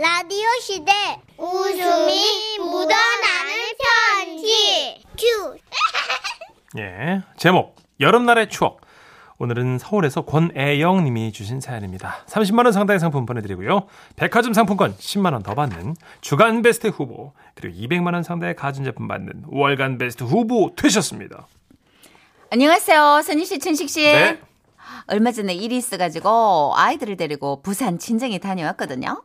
라디오 시대 웃음이 묻어나는 편지 큐 예. 제목 여름날의 추억. 오늘은 서울에서 권애영 님이 주신 사연입니다. 30만 원 상당의 상품 보내 드리고요. 백화점 상품권 10만 원 더 받는 주간 베스트 후보 그리고 200만 원 상당의 가전제품 받는 월간 베스트 후보 되셨습니다. 안녕하세요. 선희 씨, 천식 씨. 네. 얼마 전에 일이 있어가지고 아이들을 데리고 부산 친정에 다녀왔거든요.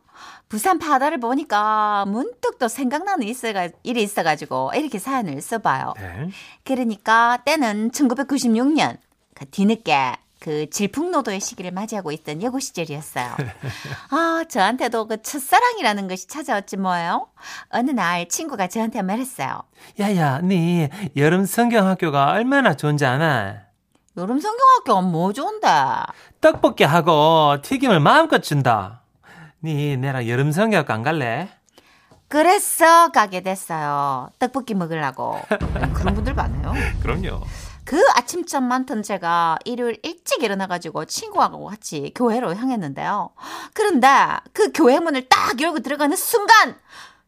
부산 바다를 보니까 문득 또 생각나는 있어가, 일이 있어가지고 이렇게 사연을 써봐요. 네. 그러니까 때는 1996년 그 뒤늦게 그 질풍노도의 시기를 맞이하고 있던 여고 시절이었어요. 아, 저한테도 그 첫사랑이라는 것이 찾아왔지 뭐예요. 어느 날 친구가 저한테 말했어요. 야야, 네 여름 성경학교가 얼마나 좋은지 아나? 여름 성경학교가 뭐 좋은데? 떡볶이 하고 튀김을 마음껏 준다. 네 내랑 여름 성경학교 안 갈래? 그래서 가게 됐어요. 떡볶이 먹으려고. 그런 분들 많아요. 그럼요. 그 아침잠 많던 제가 일요일 일찍 일어나가지고 친구하고 같이 교회로 향했는데요. 그런데 그 교회 문을 딱 열고 들어가는 순간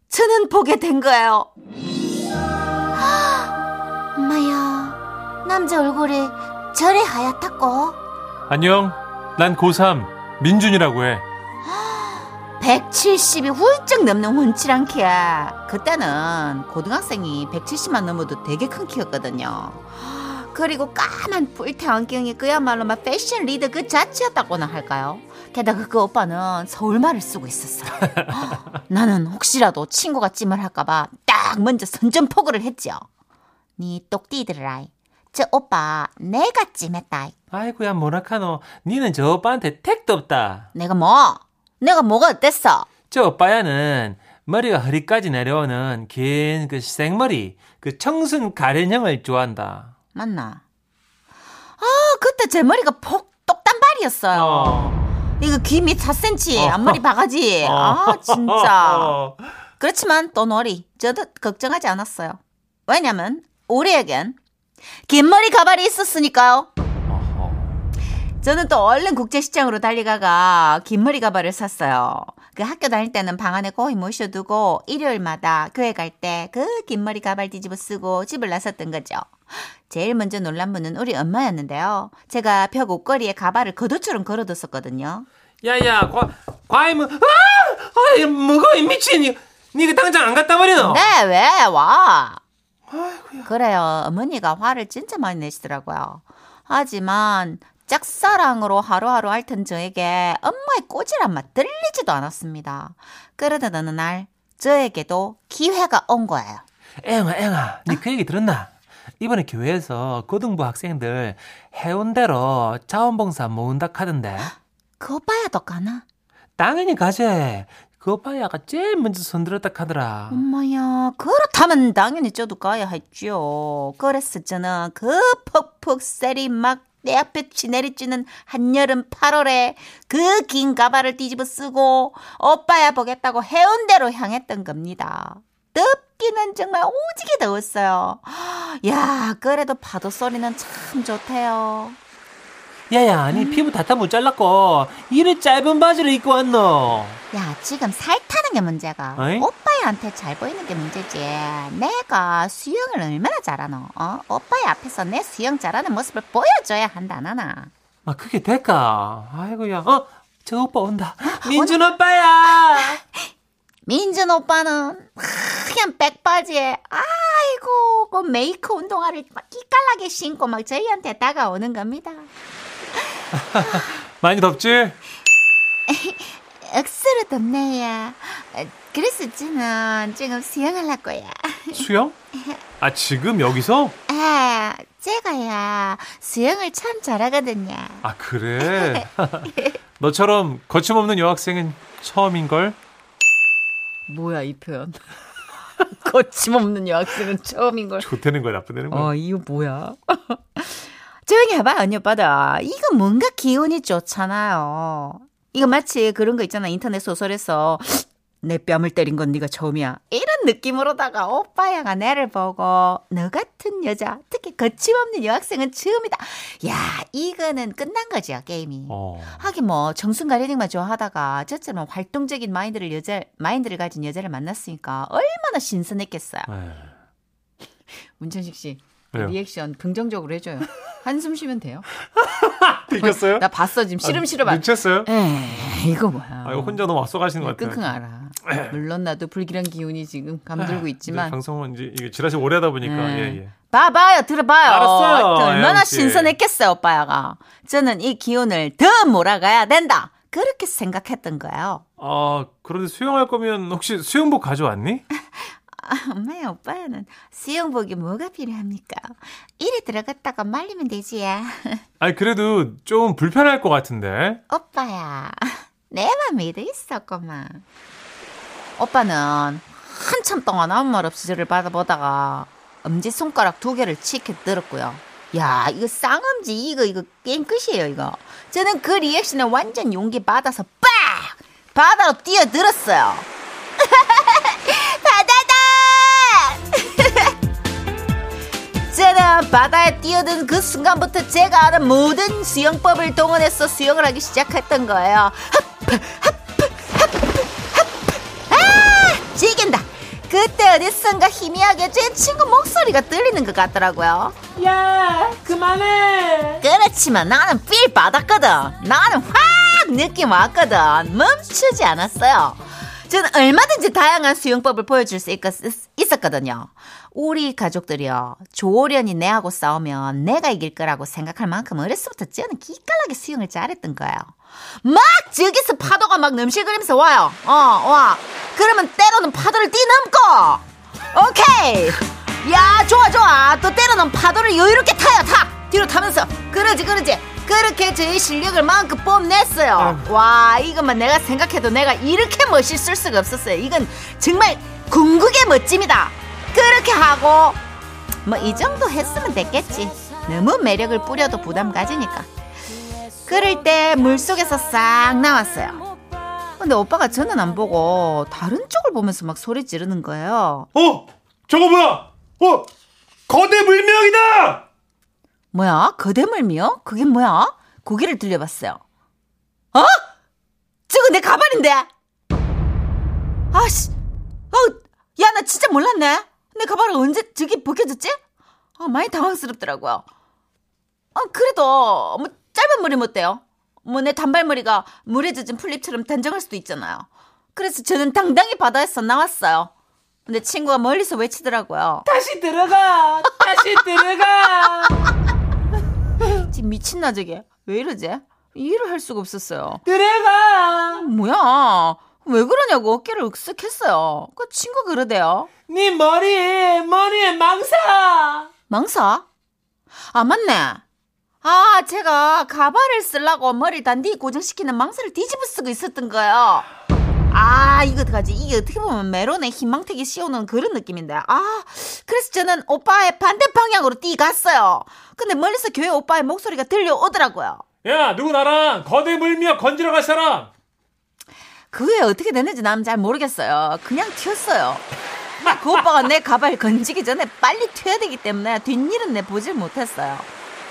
저는 보게 된 거예요. 엄마야, 남자 얼굴이 저리 하얗다고. 안녕. 난 고3 민준이라고 해. 170이 훌쩍 넘는 훤칠한 키야. 그때는 고등학생이 170만 넘어도 되게 큰 키였거든요. 그리고 까만 뿔테 안경이 그야말로 막 패션 리더 그 자체였다고나 할까요? 게다가 그 오빠는 서울말을 쓰고 있었어요. 나는 혹시라도 친구가 찜을 할까봐 딱 먼저 선전포고를 했죠. 니 똑띠들라이. 저 오빠 내가 찜했다. 아이고야 뭐라카노. 니는 저 오빠한테 택도 없다. 내가 뭐? 내가 뭐가 어땠어? 저 오빠야는 머리가 허리까지 내려오는 긴 그 생머리, 그 청순 가련형을 좋아한다. 맞나? 아, 그때 제 머리가 폭 똑 단발이었어요. 어. 이거 귀밑 4cm, 어. 앞머리 바가지. 아, 어. 진짜. 그렇지만 또 놀이. 저도 걱정하지 않았어요. 왜냐면, 우리에겐 긴 머리 가발이 있었으니까요. 저는 또 얼른 국제시장으로 달려가가 긴 머리 가발을 샀어요. 그 학교 다닐 때는 방 안에 거의 모셔두고 일요일마다 교회 갈 때 그 긴 머리 가발 뒤집어 쓰고 집을 나섰던 거죠. 제일 먼저 놀란 분은 우리 엄마였는데요. 제가 벽 옷걸이에 가발을 거도처럼 걸어뒀었거든요. 야야, 과, 과일은, 아! 아이, 무거워, 이 미친. 니, 니가 당장 안 갔다 버리노? 네, 왜? 와. 그래요. 어머니가 화를 진짜 많이 내시더라고요. 하지만 짝사랑으로 하루하루 앓던 저에게 엄마의 꼬질한 맛 들리지도 않았습니다. 그러던 어느 날 저에게도 기회가 온 거예요. 애영아, 애영아, 니그 얘기 들었나? 이번에 교회에서 고등부 학생들 해운대로 자원봉사 모은다 카던데. 그 오빠야도 가나? 당연히 가재. 그 오빠야가 제일 먼저 손들었다 카더라. 엄마야, 그렇다면 당연히 저도 가야 했죠. 저는 그 퍽퍽 셀이 막 내 앞에 치내리쬐는 한여름 8월에 그 긴 가발을 뒤집어 쓰고 오빠야 보겠다고 해운대로 향했던 겁니다. 덥기는 정말 오지게 더웠어요. 야, 그래도 파도 소리는 참 좋대요. 야야, 니 피부 다 타면 잘랐고, 이래 짧은 바지를 입고 왔노. 야, 지금 살 타는 게 문제가. 어이? 오빠야한테 잘 보이는 게 문제지. 내가 수영을 얼마나 잘하노? 어? 오빠의 앞에서 내 수영 잘하는 모습을 보여줘야 한다, 나나. 아, 그게 될까? 아이고야. 어? 저 오빠 온다. 민준 오빠야! 민준 오빠는 하얀 백바지에, 아이고, 그 메이크 운동화를 막 기깔나게 신고 막 저희한테 다가오는 겁니다. 많이 덥지? 억수로 덥네요. 어, 그래서 저는 지금 수영을 할 거야. 수영? 아, 지금 여기서? 아, 제가야 수영을 참 잘하거든요. 아, 그래? 너처럼 거침없는 여학생은 처음인 걸? 뭐야 이 표현? 거침없는 여학생은 처음인 걸. 좋다는 거야, 나쁘다는 거야? 어, 이거 뭐야? 조용히 해봐, 언니 오빠다. 이거 뭔가 기운이 좋잖아요. 이거 마치 그런 거 있잖아. 인터넷 소설에서 내 뺨을 때린 건 네가 처음이야. 이런 느낌으로다가 오빠야가 내를 보고 너 같은 여자, 특히 거침없는 여학생은 처음이다. 야, 이거는 끝난 거죠 게임이. 어. 하긴 뭐 청순가련형만 좋아하다가 저처럼 활동적인 마인드를 여자 마인드를 가진 여자를 만났으니까 얼마나 신선했겠어요. 네. 문천식 씨 왜요? 리액션 긍정적으로 해줘요. 한숨 쉬면 돼요. 이겼어요? 나 봤어 지금 시름시름 안. 미쳤어요? 에이 이거 뭐야. 아, 이거 혼자 너무 앞서가시는 것 같아요. 끙끙 앓아. 물론 나도 불길한 기운이 지금 감돌고 네, 있지만 방송은 이제 이게 지라시 오래 하다 보니까 네. 예, 예. 봐봐요, 들어봐요. 알았어요, 얼마나 씨. 신선했겠어요, 오빠야가. 저는 이 기운을 더 몰아가야 된다. 그렇게 생각했던 거예요. 아, 그런데 수영할 거면 혹시 수영복 가져왔니? 아, 엄마야, 오빠야는 수영복이 뭐가 필요합니까? 이래 들어갔다가 말리면 되지. 아니, 그래도 좀 불편할 것 같은데. 오빠야, 내만 믿어 있었구만. 오빠는 한참 동안 아무 말 없이 저를 받아보다가 엄지손가락 두 개를 치켜 들었고요. 야, 이거 쌍엄지, 이거, 이거 게임 끝이에요, 이거. 저는 그 리액션에 완전 용기 받아서 빡! 바다로 뛰어들었어요. 바다에 뛰어든 그 순간부터 제가 아는 모든 수영법을 동원해서 수영을 하기 시작했던 거예요. 아, 지긴다. 그때 어디선가 희미하게 제 친구 목소리가 들리는 것 같더라고요. 야, 그만해. 그렇지만 나는 필 받았거든. 나는 확 느낌 왔거든. 멈추지 않았어요. 저는 얼마든지 다양한 수영법을 보여줄 수 있, 있었거든요. 우리 가족들이요. 조련이 내하고 싸우면 내가 이길 거라고 생각할 만큼 어렸을 부터 저는 기깔나게 수영을 잘했던 거예요. 막 저기서 파도가 막 넘실거리면서 와요. 어, 와. 그러면 때로는 파도를 뛰넘고. 오케이. 야, 좋아, 좋아. 또 때로는 파도를 여유롭게 타요, 타. 뒤로 타면서. 그러지, 그러지. 그렇게 저희 실력을 마음껏 뽐냈어요. 와, 이것만 내가 생각해도 내가 이렇게 멋있을 수가 없었어요. 이건 정말 궁극의 멋짐이다. 그렇게 하고, 뭐, 이 정도 했으면 됐겠지. 너무 매력을 뿌려도 부담 가지니까. 그럴 때 물속에서 싹 나왔어요. 근데 오빠가 저는 안 보고 다른 쪽을 보면서 막 소리 지르는 거예요. 어! 저거 뭐야! 어! 거대 물명이다! 뭐야? 거대물미요? 그게 뭐야? 고개를 들려봤어요. 어? 저거 내 가발인데? 아씨, 어, 야, 나 진짜 몰랐네. 내 가발을 언제 저기 벗겨졌지? 아, 많이 당황스럽더라고요. 아, 그래도, 뭐, 짧은 머리 어때요? 뭐, 내 단발머리가 물에 젖은 풀잎처럼 단정할 수도 있잖아요. 그래서 저는 당당히 바다에서 나왔어요. 근데 친구가 멀리서 외치더라고요. 다시 들어가. 다시 들어가. 지금 미친나 저게 왜 이러지? 이해를 할 수가 없었어요. 들어가. 뭐야? 왜 그러냐고 어깨를 윽쓱했어요. 그 친구 그러대요. 네 머리에 머리에 망사. 망사? 아 맞네. 아 제가 가발을 쓰려고 머리 단디 고정시키는 망사를 뒤집어 쓰고 있었던 거예요. 아 이거 어떡하지? 이게 어떻게 보면 메론에 희망택이 씌우는 그런 느낌인데. 아 그래서 저는 오빠의 반대 방향으로 뛰갔어요. 근데 멀리서 교회 오빠의 목소리가 들려오더라고요. 야, 누구 나랑 거대 물명 건지러 갈 사람! 그 후에 어떻게 됐는지 난잘 모르겠어요. 그냥 튀었어요. 그 오빠가 내 가발 건지기 전에 빨리 튀어야 되기 때문에 뒷일은 내 보질 못했어요.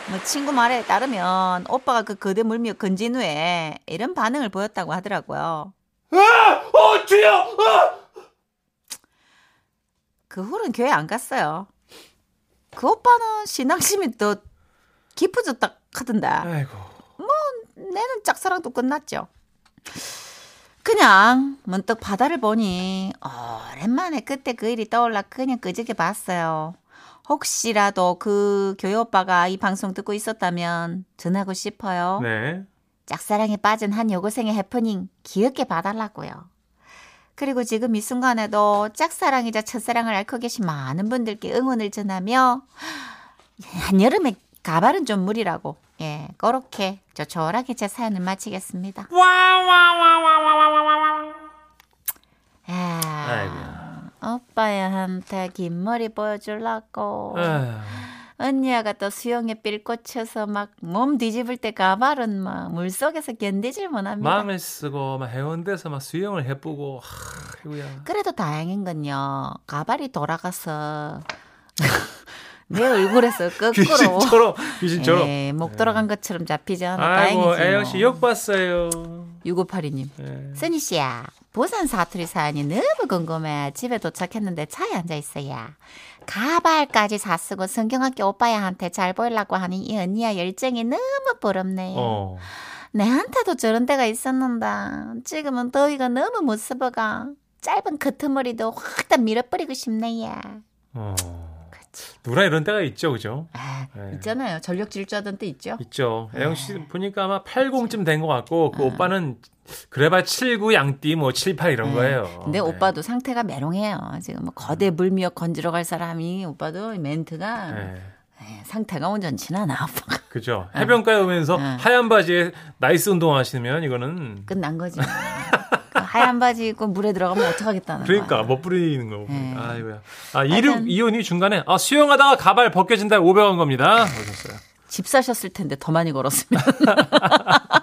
뭐 친구 말에 따르면 오빠가 그 거대 물미어 건진 후에 이런 반응을 보였다고 하더라고요. 아! 어, 주여! 아! 그 후로는 교회 안 갔어요. 그 오빠는 신앙심이 더 깊어졌다 하던데. 아이고. 내는 짝사랑도 끝났죠. 그냥 문득 바다를 보니 오랜만에 그때 그 일이 떠올라 그냥 끄적여 봤어요. 혹시라도 그 교회 오빠가 이 방송 듣고 있었다면 전하고 싶어요. 네. 짝사랑에 빠진 한 여고생의 해프닝 기억해 봐달라고요. 그리고 지금 이 순간에도 짝사랑이자 첫사랑을 앓고 계신 많은 분들께 응원을 전하며 한여름에 가발은 좀 무리라고 예 그렇게 조촐하게 제 사연을 마치겠습니다. 아, 오빠야한테 긴 머리 에휴. 언니야가 또 수영에 삘 꽂혀서 막 몸 뒤집을 때 가발은 막 물속에서 견디질 못합니다. 마음에 쓰고 막 해운대에서 막 수영을 해보고 하, 아이고야. 그래도 다행인 건요. 가발이 돌아가서 내 얼굴에서 거꾸로 귀신처럼 귀신처럼. 예, 목 돌아간 것처럼 잡히지 않아 아이고 다행이지. 애영 씨욕 봤어요. 6582님. 예. 써니 씨야. 부산 사투리 사연이 너무 궁금해. 집에 도착했는데 차에 앉아 있어요. 가발까지 사 쓰고 성경학교 오빠야한테 잘 보이려고 하는 이 언니야 열정이 너무 부럽네요. 어. 내한테도 저런 때가 있었는데 지금은 더위가 너무 무서워가 짧은 커트머리도 확 다 밀어버리고 싶네요. 어. 누나 이런 때가 있죠, 그죠? 아, 네. 있잖아요. 전력 질주하던 때 있죠. 있죠. 애영 씨 네. 보니까 아마 80쯤 된 것 같고 그 오빠는 그래봐 79 양띠 뭐 78 이런 네. 거예요. 근데 네. 오빠도 상태가 메롱해요. 지금 뭐 거대 물미역 건지러 갈 사람이 오빠도 멘트가 네. 네, 상태가 온전치 않아 오빠가 그죠. 해변가에 오면서 네. 하얀 바지에 나이키 운동화 신으면 이거는 끝난 거지. 그 하얀 바지 입고 물에 들어가면 어떡하겠다는 그러니까. 못 부리는 거고. 네. 아이고야. 아, 이륙 이혼이 중간에 아, 수영하다가 가발 벗겨진다 500원 겁니다. 오셨어요. 집 사셨을 텐데 더 많이 걸었으면.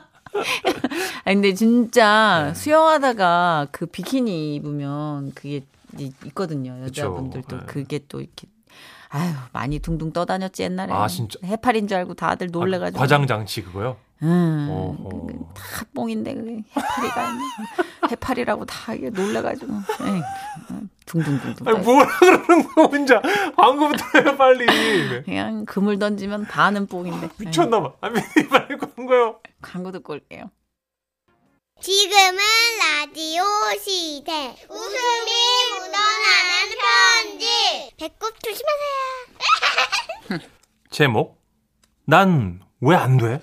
아 근데 진짜 네. 수영하다가 그 비키니 입으면 그게 이- 있거든요. 여자분들도 네. 그게 또 이렇게 아유 많이 둥둥 떠다녔지 옛날에. 아, 진짜? 해파리인 줄 알고 다들 놀래가지고. 아, 과장 장치 그거요. 음. 그- 다 뽕인데 그게 해파리가 아니야. 해파리라고 다 이게 놀래가지고 에이, 둥둥둥둥. 아니 떠 뭐라 그러는 거 혼자 광고부터 해요 빨리. 네. 그냥 그물 던지면 반은 뽕인데. 에이, 미쳤나 봐. 아니 빨리 광고요. 광고 듣고 올게요. 지금은 라디오 시대. 웃음이 묻어나는 편지. 배꼽 조심하세요. 제목 난 왜 안 돼?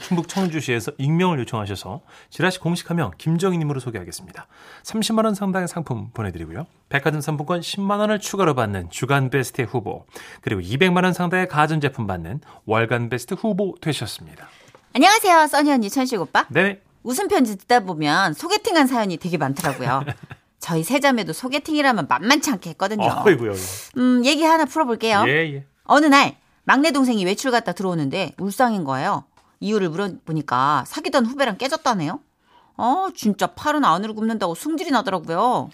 충북 청주시에서 익명을 요청하셔서 지라시 공식하면 김정희님으로 소개하겠습니다. 30만 원 상당의 상품 보내드리고요. 백화점 상품권 10만 원을 추가로 받는 주간 베스트 후보 그리고 200만 원 상당의 가전 제품 받는 월간 베스트 후보 되셨습니다. 안녕하세요, 써니 언니 천식 오빠. 네. 웃음 편지 듣다 보면 소개팅한 사연이 되게 많더라고요. 저희 세자매도 소개팅이라면 만만치 않게 했거든요. 어이구요. 음, 얘기 하나 풀어볼게요. 예, 예. 어느 날 막내 동생이 외출 갔다 들어오는데 울상인 거예요. 이유를 물어보니까 사귀던 후배랑 깨졌다네요. 어, 진짜 팔은 안으로 굽는다고 승질이 나더라고요.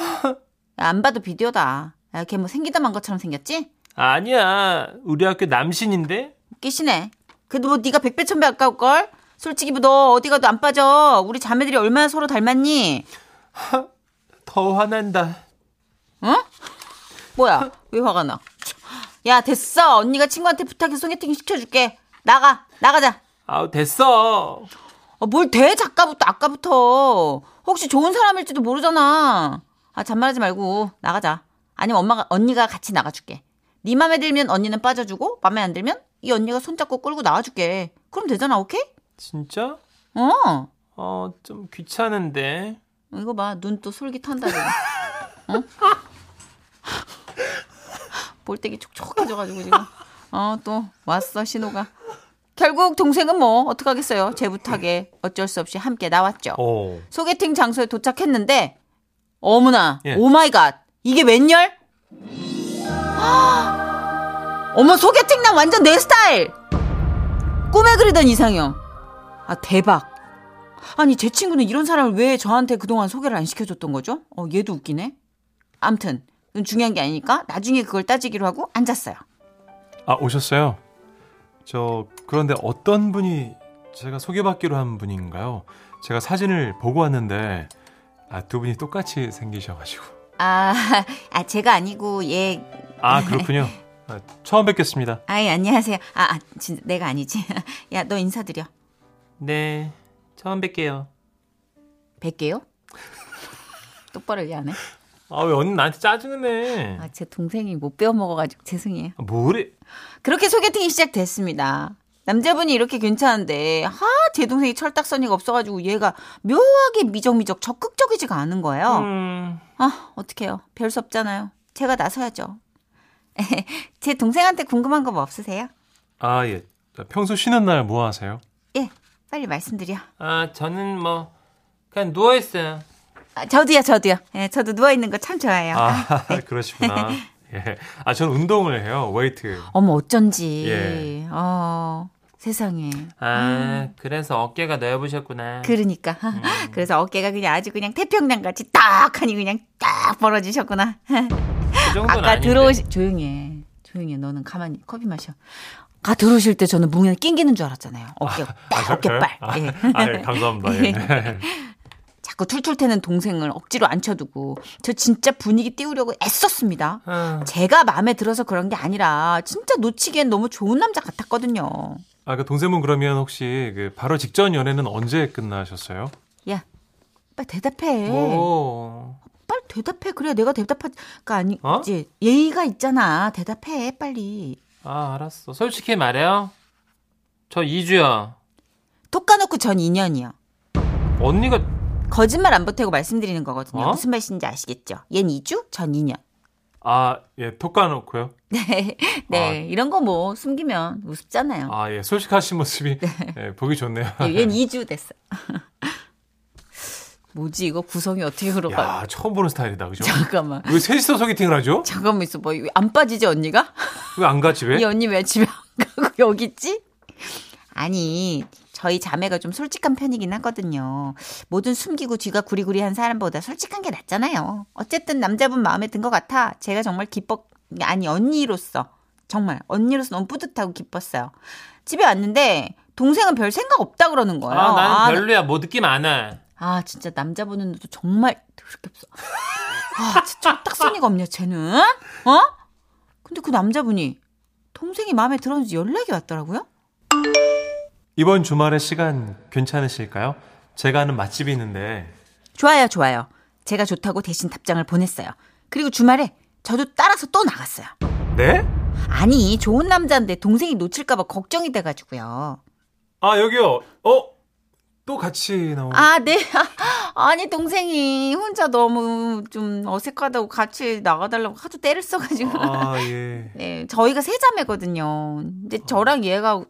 야, 안 봐도 비디오다. 야, 걔 뭐 생기다 만 것처럼 생겼지? 아니야. 우리 학교 남신인데? 웃기시네. 그래도 뭐 네가 백배 천배 아까울 걸. 솔직히 뭐 너 어디 가도 안 빠져. 우리 자매들이 얼마나 서로 닮았니? 더 화난다. 뭐야? 왜 화가 나? 야 됐어. 언니가 친구한테 부탁해서 소개팅 시켜줄게. 나가. 나가자. 아우 됐어. 어, 뭘 돼? 작가부터 아까부터. 혹시 좋은 사람일지도 모르잖아. 아 잔말하지 말고 나가자. 아니면 엄마가 언니가 같이 나가줄게. 네 맘에 들면 언니는 빠져주고 맘에 안 들면 이 언니가 손잡고 끌고 나와줄게. 그럼 되잖아, 오케이? 진짜? 어. 어, 좀 귀찮은데. 이거 봐, 눈 또 솔깃한다, 지금. 어? 볼때기 촉촉해져가지고 지금. 어, 또 왔어, 신호가. 결국 동생은 뭐, 어떡하겠어요. 제 부탁에 어쩔 수 없이 함께 나왔죠. 어. 소개팅 장소에 도착했는데, 어머나, 예. Oh my god. 이게 웬열? 어머, 소개팅 남 완전 내 스타일! 꿈에 그리던 이상형. 아, 대박. 아니, 제 친구는 이런 사람을 왜 저한테 그동안 소개를 안 시켜줬던 거죠? 어, 얘도 웃기네. 암튼, 중요한 게 아니니까 나중에 그걸 따지기로 하고 앉았어요. 아, 오셨어요? 저, 그런데 어떤 분이 제가 소개받기로 한 분인가요? 제가 사진을 보고 왔는데, 아, 두 분이 똑같이 생기셔가지고. 아, 아 제가 아니고 얘. 아, 그렇군요. 아, 처음 뵙겠습니다. 아이, 안녕하세요. 아, 아, 진짜 내가 아니지. 야, 너 인사드려. 네, 처음 뵐게요. 뵐게요? 똑바로 얘기하네. 아, 왜 언니 나한테 짜증을 내? 아, 제 동생이 못 배워 먹어가지고 죄송해요. 아, 뭐래? 그렇게 소개팅이 시작됐습니다. 남자분이 이렇게 괜찮은데, 하, 제 동생이 철딱서니가 없어가지고 얘가 묘하게 미적미적 적극적이지가 않은 거예요. 음, 아, 어떡해요. 별 수 없잖아요. 제가 나서야죠. 제 동생한테 궁금한 거 뭐 없으세요? 아, 예. 평소 쉬는 날 뭐 하세요? 예, 빨리 말씀드려. 아, 저는 뭐, 그냥 누워 있어요. 아, 저도요, 저도요. 예, 저도 누워 있는 거 참 좋아해요. 아, 그러시구나. 예. 아, 저는 운동을 해요. 웨이트. 어머, 어쩐지. 예. 어, 세상에. 아, 그래서 어깨가 넓으셨구나. 그러니까. 음. 그래서 어깨가 그냥 아주 그냥 태평양 같이 딱 하니 그냥 딱 벌어지셨구나. 그 아까. 들어오시 조용히 해. 조용히 해. 너는 가만히 커피 마셔. 아까 들어오실 때 저는 뭉에 낑기는 줄 알았잖아요. 어깨 딱 아, 저- 저요? 어깨빨. 아, 예. 아, 예, 감사합니다. 예. 자꾸 툴툴 태는 동생을 억지로 앉혀두고 저 진짜 분위기 띄우려고 애썼습니다. 아, 제가 마음에 들어서 그런 게 아니라 진짜 놓치기엔 너무 좋은 남자 같았거든요. 아, 그 동생분 그러면 혹시 그 바로 직전 연애는 언제 끝나셨어요? 야, 빨리 대답해. 뭐. 빨리 대답해. 그래야 내가 대답하가 아니지. 어? 예의가 있잖아. 대답해, 빨리. 아, 알았어. 솔직히 말해요. 저 2주요. 톡 까놓고 전 2년이요. 언니가 거짓말 안 보태고 말씀드리는 거거든요. 어? 무슨 말씀인지 아시겠죠? 얜 2주, 전 2년. 아, 예, 톡 까놓고요. 네, 네 아. 이런 거 뭐 숨기면 우습잖아요. 아, 예, 솔직하신 모습이 예, 보기 좋네요. 예, 얜 2주 됐어. 뭐지 이거 구성이 어떻게 흘러가? 야, 처음 보는 스타일이다, 그죠? 잠깐만. 왜 셋이서 소개팅을 하죠? 잠깐만 있어 봐. 이거 안 빠지지 언니가? 왜 안 가지 왜? 이 언니 왜 집에 안 가고 여기 있지? 아니 저희 자매가 좀 솔직한 편이긴 하거든요. 뭐든 숨기고 뒤가 구리구리한 사람보다 솔직한 게 낫잖아요. 어쨌든 남자분 마음에 든 것 같아. 제가 정말 기뻤 아니 언니로서 정말 언니로서 너무 뿌듯하고 기뻤어요. 집에 왔는데 동생은 별 생각 없다 그러는 거예요. 아, 나는 나- 별로야. 뭐 느낌 안 와. 아 진짜 남자분은 눈도 정말 더럽게 없어. 아 진짜 딱선이가 없냐 쟤는? 어? 근데 그 남자분이 동생이 마음에 들었는지 연락이 왔더라고요. 이번 주말에 시간 괜찮으실까요? 제가 아는 맛집이 있는데 좋아요 좋아요. 제가 좋다고 대신 답장을 보냈어요. 그리고 주말에 저도 따라서 또 나갔어요. 네? 아니 좋은 남자인데 동생이 놓칠까봐 걱정이 돼가지고요. 아 여기요. 어? 또 같이 나오. 아 네. 아니 동생이 혼자 너무 좀 어색하다고 같이 나가달라고 하도 때를 써가지고. 아 예. 네, 저희가 세 자매거든요. 근데 저랑 얘가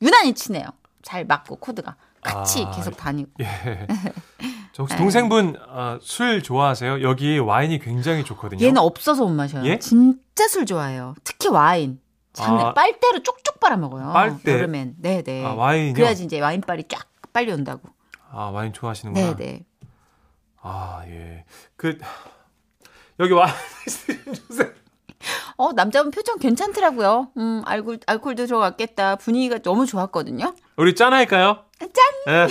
유난히 친해요. 잘 맞고 코드가 같이 아, 계속 다니고. 예. 저 혹시 동생분 아, 술 좋아하세요? 여기 와인이 굉장히 좋거든요. 얘는 없어서 못 마셔요. 예? 진짜 술 좋아해요. 특히 와인. 참 아. 빨대로 쪽쪽 빨아 먹어요. 빨대? 여름엔. 네 네. 아, 와인이요? 그래야지 이제 와인빨이 쫙 빨리 온다고. 아 와인 좋아하시는구나. 네 네. 아 예. 그 여기 와인 주세요. 어 남자분 표정 괜찮더라고요. 음 알콜 알콜도 들어갔겠다. 분위기가 너무 좋았거든요. 우리 짠할까요? 짠. 예.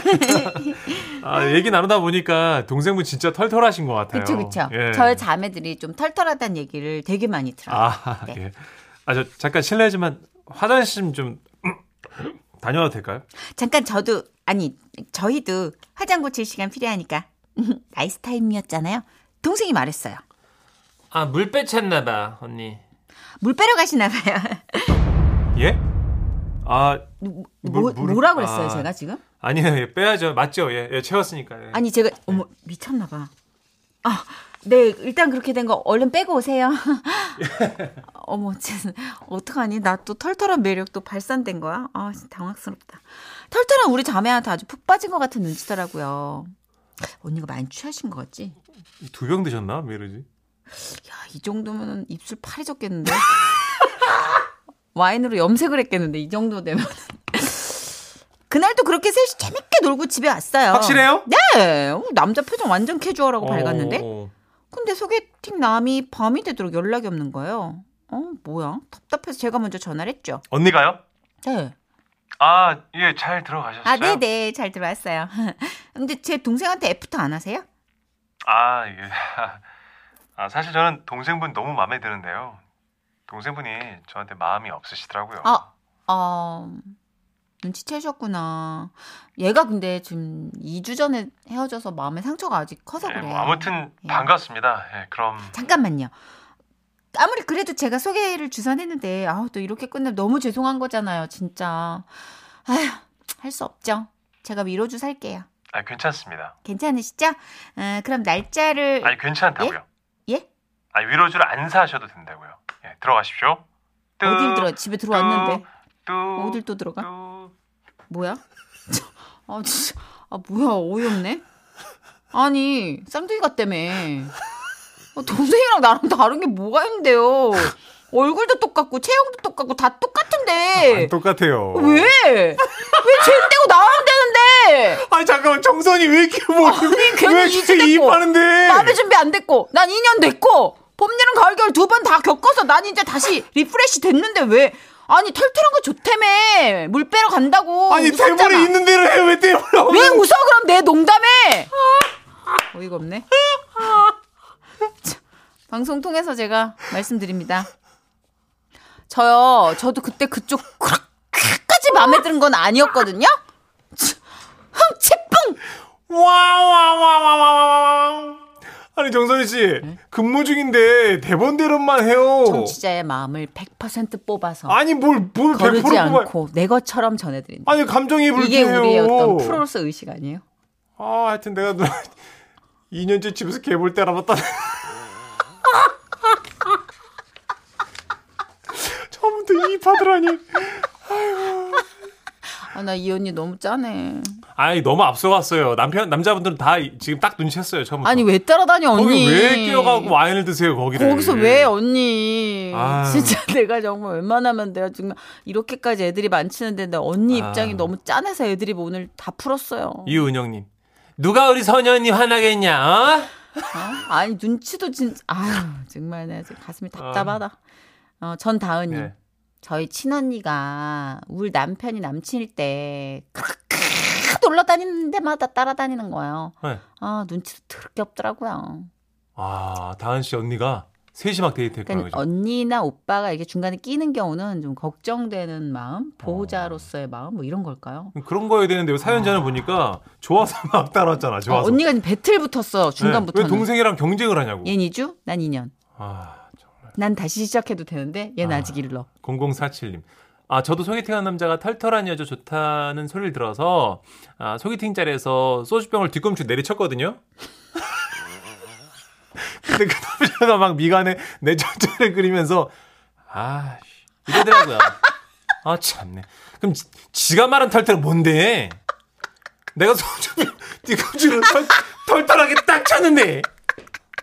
아, 얘기 나누다 보니까 동생분 진짜 털털하신 것 같아요. 그쵸 그쵸. 예. 저희 자매들이 좀 털털하다는 얘기를 되게 많이 들어요. 아, 네. 예. 아, 저 잠깐 실례지만 화장실 좀 다녀와도 될까요? 잠깐 저도 아니 저희도 화장 고칠 시간 필요하니까 nice timing이었잖아요. 동생이 말했어요. 아, 물 빼러 갔나봐, 언니. 물 빼러 가시나 봐요. 예? 아, 뭐, 물- 뭐라 그랬어요, 아. 제가 지금? 아니에요. 예, 빼야죠. 맞죠? 예, 예 채웠으니까. 예. 아니 제가 어머 미쳤나 봐. 아, 네 일단 그렇게 된 거 얼른 빼고 오세요. 어머, 쟤 어떡하니? 나 또 털털한 매력 또 발산된 거야? 아, 진짜 당황스럽다. 털털한 우리 자매한테 아주 푹 빠진 것 같은 눈치더라고요. 언니가 많이 취하신 것 같지? 두 병 드셨나? 왜 이러지? 야, 이 정도면 입술 파래졌겠는데? 와인으로 염색을 했겠는데, 이 정도 되면. 그날도 그렇게 셋이 재밌게 놀고 집에 왔어요. 확실해요? 네. 어, 남자 표정 완전 캐주얼하고 밝았는데. 어, 근데 소개팅 남이 밤이 되도록 연락이 없는 거예요. 어, 뭐야? 답답해서 제가 먼저 전화를 했죠. 언니가요? 네. 아, 예, 잘 들어가셨어요? 아, 네네. 잘 들어왔어요. 근데 제 동생한테 after 안 하세요? 아, 예. 아, 사실 저는 동생분 너무 마음에 드는데요. 동생분이 저한테 마음이 없으시더라고요. 아, 어, 눈치채셨구나. 얘가 근데 지금 2주 전에 헤어져서 마음에 상처가 아직 커서 예, 그래요. 뭐 아무튼 예. 반갑습니다. 예, 그럼 잠깐만요. 아무리 그래도 제가 소개를 주선했는데, 아우, 또 이렇게 끝내면 너무 죄송한 거잖아요, 진짜. 아휴, 할 수 없죠. 제가 위로주 살게요. 아, 괜찮습니다. 괜찮으시죠? 어, 그럼 날짜를. 아니, 괜찮다고요. 예? 아, 위로주를 안 사셔도 된다고요. 예, 들어가십시오. 뚜, 어딜 들어? 집에 들어왔는데. 뚜, 어딜 또 들어가? 뚜. 뭐야? 아, 진짜. 아, 뭐야. 어이없네. 아니, 쌍둥이 같다며. 아, 동생이랑 나랑 다른 게 뭐가 있는데요? 얼굴도 똑같고 체형도 똑같고 다 똑같은데. 안 똑같아요. 왜? 왜 쟤 떼고 나오면 되는데? 아니 잠깐만 정선이 왜 이렇게 뭐 괜히 왜 이렇게 됐고. 이입하는데? 마음의 준비 안 됐고 난 2년 됐고 봄, 여름, 가을, 겨울 두 번 다 겪어서 난 이제 다시 refresh 됐는데 왜? 아니 털털한 거 좋다며. 물 빼러 간다고. 아니 웃었잖아. 대본에 있는 대로 해? 왜 대본에 왜 웃어? 그럼 내 농담에. 어이가 없네. 자, 방송 통해서 제가 말씀드립니다. 저요 저도 그때 그쪽 그렇게까지 마음에 드는 건 아니었거든요. 치, 흥치뿡! 와와와와와와 아니 정선이 씨 근무 중인데 대본대로만 해요. 청취자의 마음을 100% 뽑아서 아니 뭘뭘 거르지 100%만 않고 내 것처럼 전해드린다 아니 감정이 이게 불쾌해요. 우리의 어떤 프로로서 의식 아니에요? 아 하여튼 내가 누나 2년째 집에서 개볼 때 알아봤다. 처음부터 이입하더라니. 아나이 언니 너무 짜네 아니 너무 앞서갔어요. 남편 남자분들은 다 이- 지금 딱 눈치챘어요. 처음부터. 아니 왜 따라다녀 언니 거기 왜 끼어가고 와인을 드세요 거기를? 거기서 왜 언니 아유. 진짜 내가 정말 웬만하면 내가 정말 이렇게까지 애들이 많치는데 내 언니 아. 입장이 너무 짠해서 애들이 오늘 다 풀었어요 이은영님 누가 우리 선현이 화나겠냐? 어? 어? 아니 눈치도 진짜 아유 정말 내가 지금 가슴이 답답하다 어, 전다은님 네. 저희 친언니가 울 남편이 남친일 때 그렇 게 놀러 다니는 데마다 따라다니는 거예요 네. 아 눈치도 더럽게 없더라고요 아 다은 씨 언니가 셋이 막 데이트했구나 그러니까? 언니나 오빠가 이게 중간에 끼는 경우는 좀 걱정되는 마음, 보호자로서의 마음 뭐 이런 걸까요? 그런 거여야 되는데 사연자는 보니까 좋아서 막 따라왔잖아. 어, 좋아서. 언니가 지금 배틀 붙었어 네. 중간부터는. 왜 동생이랑 경쟁을 하냐고. 얜 2주, 난 2년. 아 정말. 난 다시 시작해도 되는데 얘는 아. 아. 직 일러. 0047님. 아 저도 소개팅한 남자가 털털한 여자 좋다는 소리를 들어서 아, 소개팅 자리에서 소주병을 뒤꿈치 내리쳤거든요. 근데 그 남자가 막 미간에 내 전체를 그리면서 아 씨, 이러더라고요. 아 참네. 그럼 지, 지가 말한 털털은 뭔데? 내가 소주병 뒤꿈치로 털, 털털하게 딱 쳤는데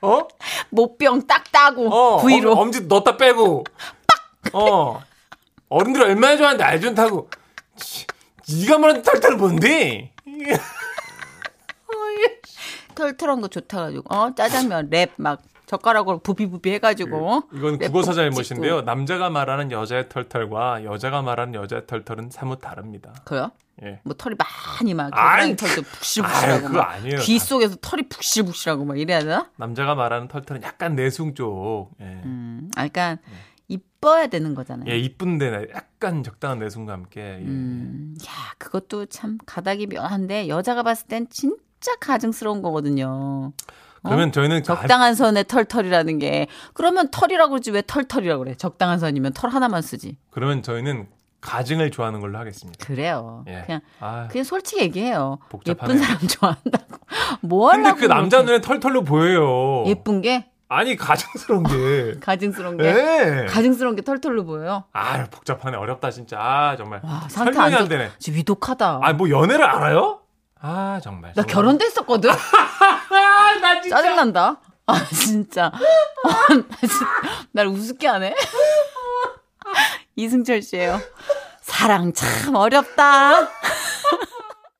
어? 모병 딱 따고 어. 엄, 엄지 넣었다 빼고. 어. 어른들 얼마나 좋아하는데 알좀 타고. 치, 네가 말하는 털털은 뭔데? 털털한 거 좋다 가지고 어 짜장면 랩 막 젓가락으로 부비부비 해가지고. 이건 랩 국어사 꼭 잘못인데요. 찍고. 남자가 말하는 여자의 털털과 여자가 말하는 여자의 털털은 사뭇 다릅니다. 그래요? 예. 뭐 털이 많이 막 아이, 털도 푹실푹실하고 아니에요. 귀 속에서 털이 푹실푹실하고 막 이래야 되나? 남자가 말하는 털털은 약간 내숭 쪽. 예. 음, 아, 그러니까 이뻐야 되는 거잖아요. 예, 이쁜데 약간 적당한 내숭과 함께. 예. 음, 야, 그것도 참 가닥이 묘한데 여자가 봤을 땐 진짜 가증스러운 거거든요. 그러면 저희는 가- 적당한 선의 털털이라는 게 그러면 털이라고 그러지 왜 털털이라고 그래? 적당한 선이면 털 하나만 쓰지. 그러면 저희는 가증을 좋아하는 걸로 하겠습니다. 그래요. 예. 그냥 아. 그냥 솔직히 얘기해요. 복잡하네요. 예쁜 사람 좋아한다고. 뭐 근데 하려고 그 남자. 눈에 털털로 보여요. 예쁜 게 아니 가증스러운 게. 가증스러운 게 예. 가증스러운 게 털털로 보여요. 아 복잡하네 어렵다 진짜. 아 정말. 와, 상태 설명이 안 안 되네. 좋. 위독하다. 아 뭐 연애를 알아요? 아 정말. 나 결혼도 했었거든. 아나 진짜. 짜증난다. 아, 진짜. 아, 나 진짜. 날 우습게 하네. 이승철 씨예요. 사랑 참 어렵다.